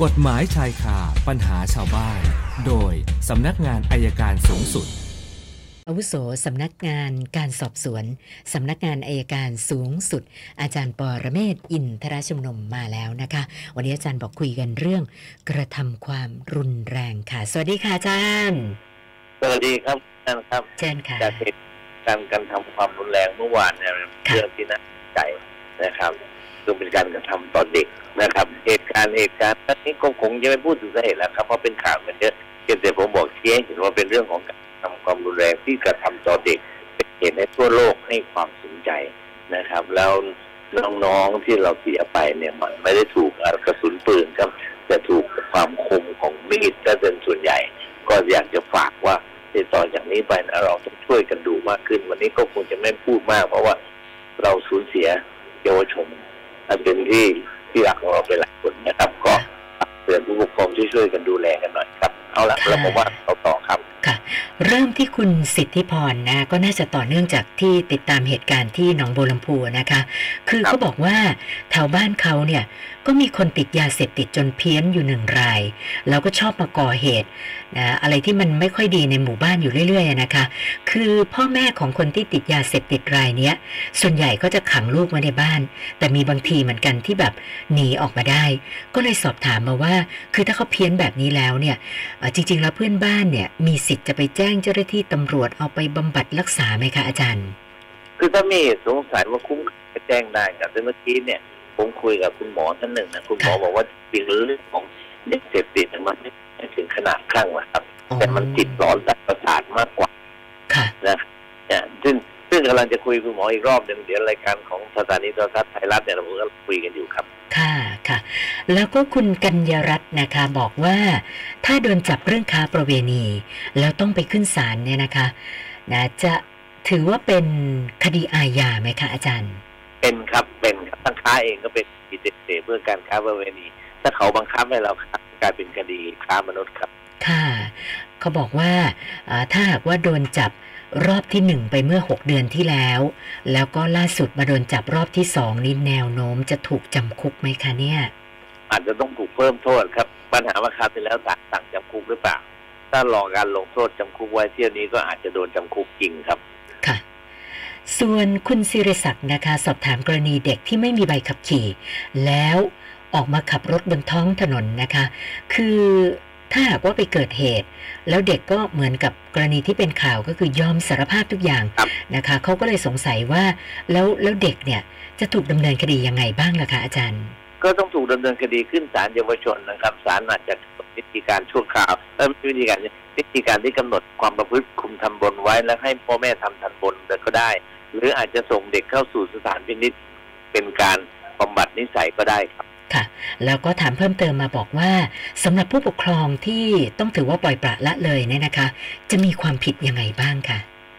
กฎหมายชายคาปัญหาชาวบ้าน โดยสำนักงานอัยการสูงสุด อาวุโสสำนักงานการสอบสวน สำนักงานอัยการสูงสุด อาจารย์ปรเมศวร์อินทรชุมนุมมาแล้วนะคะ วันนี้อาจารย์บอกคุยกันเรื่อง กระทำความรุนแรงค่ะ สวัสดีค่ะอาจารย์ สวัสดีครับท่านครับเชิญค่ะจากเหตุการณ์การทำความรุนแรงเมื่อวานเนี่ยค่ะเรื่องที่น่าสนใจนะครับ คือเป็นการกระทำต่อเด็กนะครับ เหตุการณ์เหตุการณ์นี้ก็คงจะไม่พูดถึงสาเหตุแล้วครับเพราะเป็นข่าวกันเยอะเพียงแต่ผมบอกเชี้ให้เห็นว่าเป็นเรื่องของการทำความรุนแรงที่กระทำต่อเด็กเป็นเหตุให้ทั่วโลกให้ความสนใจนะครับ แล้วน้องๆที่เราเสียไปเนี่ยมันไม่ได้ถูกกระสุนปืนครับ แต่ถูกความคมของมีดก็เป็นส่วนใหญ่ ก็อยากจะฝากว่าติดต่อจากนี้ไปนะเราต้องช่วยกันดูมากขึ้น วันนี้ก็คงจะไม่พูดมาก เพราะว่าเราสูญเสียเยาวชน อันเป็นที่ที่รักของเราไปหลายคนนะครับ ก็เตือนผู้ปกครองช่วยๆกันดูแลกันหน่อยครับ เอาละค่ะเรามาว่าเราต่อครับค่ะ เริ่มที่คุณสิทธิพรนะก็น่าจะต่อเนื่องจากที่ติดตามเหตุการณ์ที่หนองบัวลำพูนะคะ คือครับเขาบอกว่าแถวบ้านเขาเนี่ยก็มีคนติดยาเสพติดจนเพี้ยนอยู่หนึ่งราย แล้วก็ชอบมาก่อเหตุ นะอะไรที่มันไม่ค่อยดีในหมู่บ้านอยู่เรื่อยๆนะคะ คือพ่อแม่ของคนที่ติดยาเสพติดรายเนี้ย ส่วนใหญ่ก็จะขังลูกไว้ในบ้าน แต่มีบางทีเหมือนกันที่แบบหนีออกมาได้ ก็เลยสอบถามมาว่า คือถ้าเขาเพี้ยนแบบนี้แล้วเนี่ยจริง ๆ แล้วเพื่อนบ้านเนี่ยมีสิทธิ์จะไปแจ้งเจ้าหน้าที่ตำรวจเอาไปบำบัดรักษาไหมคะอาจารย์ คือถ้ามีสงสัยว่าคุ้มแจ้งได้ครับแต่เมื่อกี้เนี่ยผมคุยกับคุณหมอท่านหนึ่งนะคุณหมอบอกว่าจริงเรื่องของ เด็กเสพติดเนี่ยมันไม่ถึงขนาดคลั่งหรอกครับ แต่มันจิตหลอนตัดประสาทมากกว่าค่ะนะเนี่ยซึ่งซึ่งกำลังจะคุยกับคุณหมออีกรอบหนึ่งเดี๋ยวรายการของสถานีโทรทัศน์ไทยรัฐเนี่ยเราก็คุยกันอยู่ครับ ค่ะค่ะ แล้วก็คุณกัญญารัตน์นะคะบอกว่า ถ้าโดนจับเรื่องค้าประเวณี แล้วต้องไปขึ้นศาลเนี่ยนะคะนะจะถือว่าเป็นคดีอาญาไหมคะอาจารย์ เป็นครับเป็นครับทั้งค้าเองก็เป็นคดีเสพเพื่อการค้าประเวณี ถ้าเขาบังคับให้เราค้ากลายเป็นคดีค้ามนุษย์ครับ ค่ะเขาบอกว่าอ่าถ้าหากว่าโดนจับรอบที่หนึ่งไปเมื่อ 6 เดือนที่แล้ว แล้วก็ล่าสุดมาโดนจับรอบที่สองนี่แนวโน้มจะถูกจำคุกไหมคะเนี่ย อาจจะต้องถูกเพิ่มโทษครับ ปัญหาว่าคราวที่แล้วศาลสั่งจำคุกหรือเปล่า ถ้ารอการลงโทษจำคุกไว้เที่ยวนี้ก็อาจจะโดนจำคุกจริงครับ ค่ะ ส่วนคุณศิริศักดิ์นะคะ สอบถามกรณีเด็กที่ไม่มีใบขับขี่ แล้ว ออกมาขับรถบนท้องถนนนะคะ คือถ้าหากว่าไปเกิดเหตุ แล้วเด็กก็เหมือนกับกรณีที่เป็นข่าวก็คือยอมสารภาพทุกอย่างครับนะคะเขาก็เลยสงสัยว่าแล้วแล้วเด็กเนี่ยจะถูกดำเนินคดียังไงบ้างล่ะคะอาจารย์ ก็ต้องถูกดำเนินคดีขึ้นศาลเยาวชนนะครับศาลอาจจะกำหนดวิธีการชั่วคราวเอ่อไม่ใช่วิธีการวิธีการที่กำหนดความประพฤติคุมทันบนไว้แล้วให้พ่อแม่ทำทันบนก็ได้ หรืออาจจะส่งเด็กเข้าสู่สถานพินิจเป็นการบำบัดนิสัยก็ได้ครับ ค่ะ แล้วก็ถามเพิ่มเติมมาบอกว่าสำหรับผู้ปกครองที่ต้องถือว่าปล่อยปละละเลยเนี่ยนะคะ จะมีความผิดยังไงบ้างคะ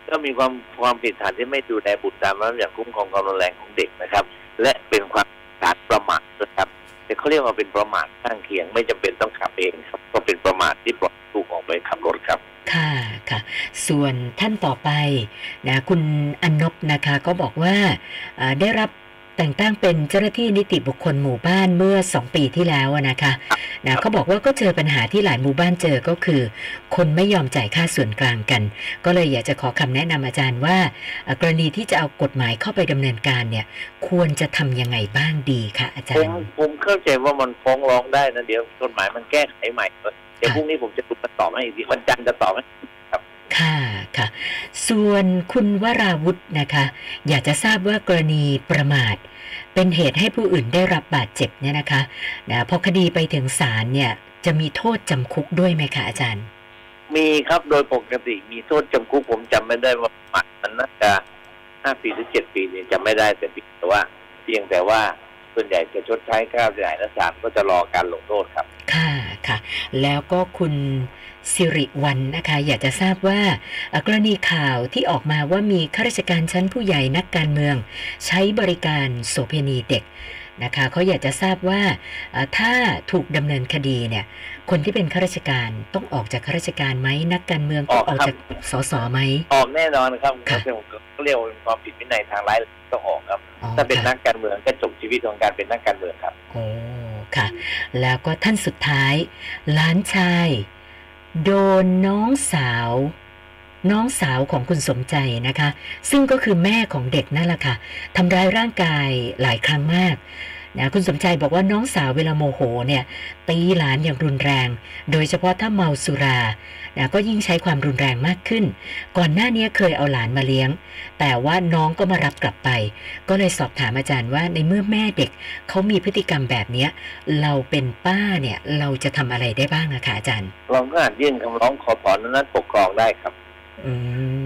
ก็มีความความผิดฐานที่ไม่ดูแลบุตรตามพระราชบัญญัติคุ้มครองความรุนแรงของเด็กนะครับ และเป็นความฐานประมาทนะครับแต่เขาเรียกว่าเป็นประมาทข้างเคียงไม่จำเป็นต้องขับเองครับก็เป็นประมาทที่ปล่อยลูกออกไปขับรถครับค่ะค่ะ ส่วนท่านต่อไปนะคุณอนนบนะคะก็บอกว่าอ่าได้รับ แต่งตั้งเป็นเจ้าหน้าที่นิติบุคคลหมู่บ้านเมื่อ 2 ปีที่แล้วอะนะคะนะเขาบอกว่าก็เจอปัญหาที่หลายหมู่บ้านเจอก็คือ คนไม่ยอมจ่ายค่าส่วนกลางกัน ก็เลยอยากจะขอคำแนะนำอาจารย์ว่าอ่า กรณีที่จะเอากฎหมายเข้าไปดำเนินการเนี่ย ควรจะทำยังไงบ้างดีคะอาจาผรมย์ผมเข้าใจว่ามันฟ้องร้องได้นะเดี๋ยวกฎหมายมันแก้ไขใหม่เดี๋ยวพรุ่งนี้ผมจะตอบให้อีกทีวันจันทร์จะตอบให้ ค่ะค่ะ ส่วนคุณวราวุธนะคะ อยากจะทราบว่ากรณีประมาท เป็นเหตุให้ผู้อื่นได้รับบาดเจ็บเนี่ยนะคะนะพอคดีไปถึงศาลเนี่ยจะมีโทษจำคุกด้วยไหมคะอาจารย์ มีครับโดยปกติมีโทษจำคุกผมจำไม่ได้ว่าหมัดมันน่าจะห้าปีหรือเจ็ดปีเนี่ยจำไม่ได้แต่เพียงแต่ว่าเพียงแต่ว่าส่วนใหญ่จะชดใช้ค่าเสียหายและศาลก็จะรอการลงโทษครับ ค่ะค่ะ แล้วก็คุณสิริวันนะคะ อยากจะทราบว่าเอ่อกรณีข่าวที่ออกมาว่ามีข้าราชการชั้นผู้ใหญ่นักการเมือง ใช้บริการโสเภณีเด็กนะคะเขาอยากจะทราบว่าเอ่อถ้าถูกดำเนินคดีเนี่ยคนที่เป็นข้าราชการต้องออกจากข้าราชการไหมนักการเมืองต้องออกจากสสไหมออกแน่นอนครับค่ะเขาเรียกว่าเป็นความผิดวินัยทางร้ายแรงต้องออกครับอ๋อถ้าเป็นค่ะนักการเมืองก็จบชีวิตของการเป็นนักการเมืองครับโอ้ค่ะ แล้วก็ท่านสุดท้าย หลานชาย โดนน้องสาว น้องสาวของคุณสมใจนะคะ ซึ่งก็คือแม่ของเด็กนั่นแหละค่ะทำร้ายร่างกายหลายครั้งมาก นะคุณสมใจบอกว่าน้องสาวเวลาโมโหเนี่ยตีหลานอย่างรุนแรง โดยเฉพาะถ้าเมาสุรานะก็ยิ่งใช้ความรุนแรงมากขึ้น ก่อนหน้านี้เคยเอาหลานมาเลี้ยง แต่ว่าน้องก็มารับกลับไป ก็เลยสอบถามอาจารย์ว่าในเมื่อแม่เด็กเขามีพฤติกรรมแบบเนี้ยเราเป็นป้าเนี่ยเราจะทำอะไรได้บ้างอะคะอาจารย์ เราก็อาจยื่นคำร้องขอถอนอำนาจปกครองได้ครับ อื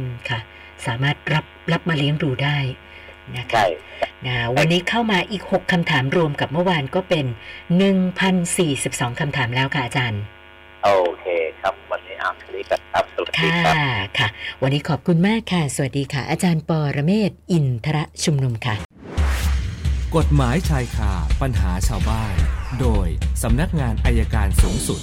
มค่ะ สามารถรับรับมาเลี้ยงดูได้นะคะใช่ นะวันนี้เข้ามาอีก 6คำถามรวมกับเมื่อวานก็เป็น 1,042คำถามแล้วค่ะอาจารย์ โอเคครับ วันนี้อ่านนี้กันครับสวัสดีค่ะครับค่ะ วันนี้ขอบคุณมากค่ะ สวัสดีค่ะ อาจารย์ปอระเมศวร์อินทรชุมนุมค่ะ กฎหมายชายคาปัญหาชาวบ้าน โดยสำนักงานอายการสูงสุด